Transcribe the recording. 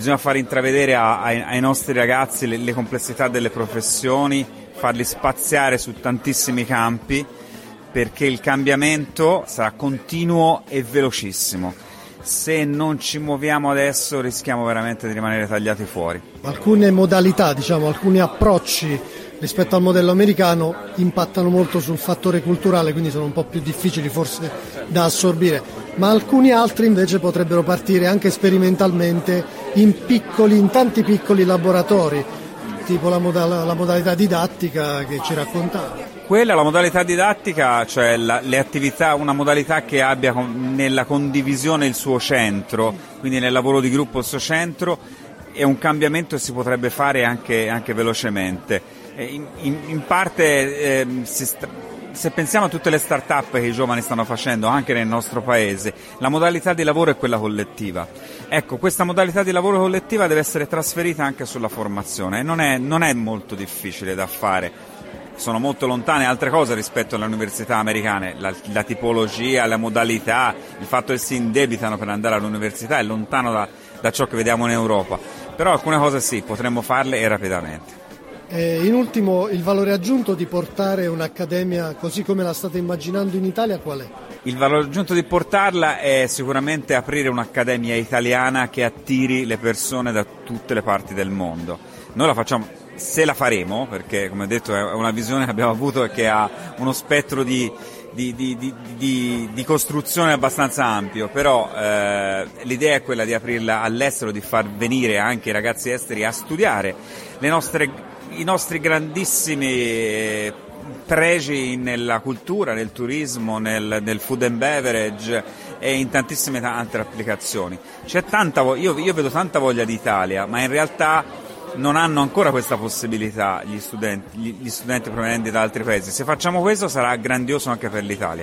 bisogna far intravedere a, ai, ai, nostri ragazzi le, le complessità delle professioni, farli spaziare su tantissimi campi perché il cambiamento sarà continuo e velocissimo. Se non ci muoviamo adesso rischiamo veramente di rimanere tagliati fuori. Alcune modalità, diciamo, alcuni approcci rispetto al modello americano impattano molto sul fattore culturale, quindi sono un po' più difficili forse da assorbire, ma alcuni altri invece potrebbero partire anche sperimentalmente in, piccoli, in tanti piccoli laboratori, tipo la, moda- la modalità didattica che ci raccontava. Quella, la modalità didattica, cioè la, attività, una modalità che abbia con, nella condivisione il suo centro, quindi nel lavoro di gruppo il suo centro, è un cambiamento che si potrebbe fare anche, anche velocemente. In, in, in, parte eh, sta, se pensiamo a tutte le start-up che i giovani stanno facendo anche nel nostro paese, la modalità di lavoro è quella collettiva. Ecco, questa modalità di lavoro collettiva deve essere trasferita anche sulla formazione e non è, non è molto difficile da fare sono molto lontane altre cose rispetto alle università americane, la, la, tipologia, la modalità, il fatto che si indebitano per andare all'università è lontano da, da ciò che vediamo in Europa, però alcune cose sì, potremmo farle e rapidamente. Eh, in ultimo, il valore aggiunto di portare un'accademia così come la state immaginando in Italia qual è? Il valore aggiunto di portarla è sicuramente aprire un'accademia italiana che attiri le persone da tutte le parti del mondo. Noi la facciamo se la faremo, perché come detto è una visione che abbiamo avuto e che ha uno spettro di, di, di, di costruzione abbastanza ampio, però eh, l'idea è quella di aprirla all'estero, di far venire anche i ragazzi esteri a studiare nostre, i nostri grandissimi eh, pregi nella cultura, nel turismo, nel, nel, food and beverage e in tantissime altre applicazioni. Tanta, io, io vedo tanta voglia d'Italia, ma in realtà non hanno ancora questa possibilità gli studenti, gli studenti provenienti da altri paesi. Se facciamo questo sarà grandioso anche per l'Italia.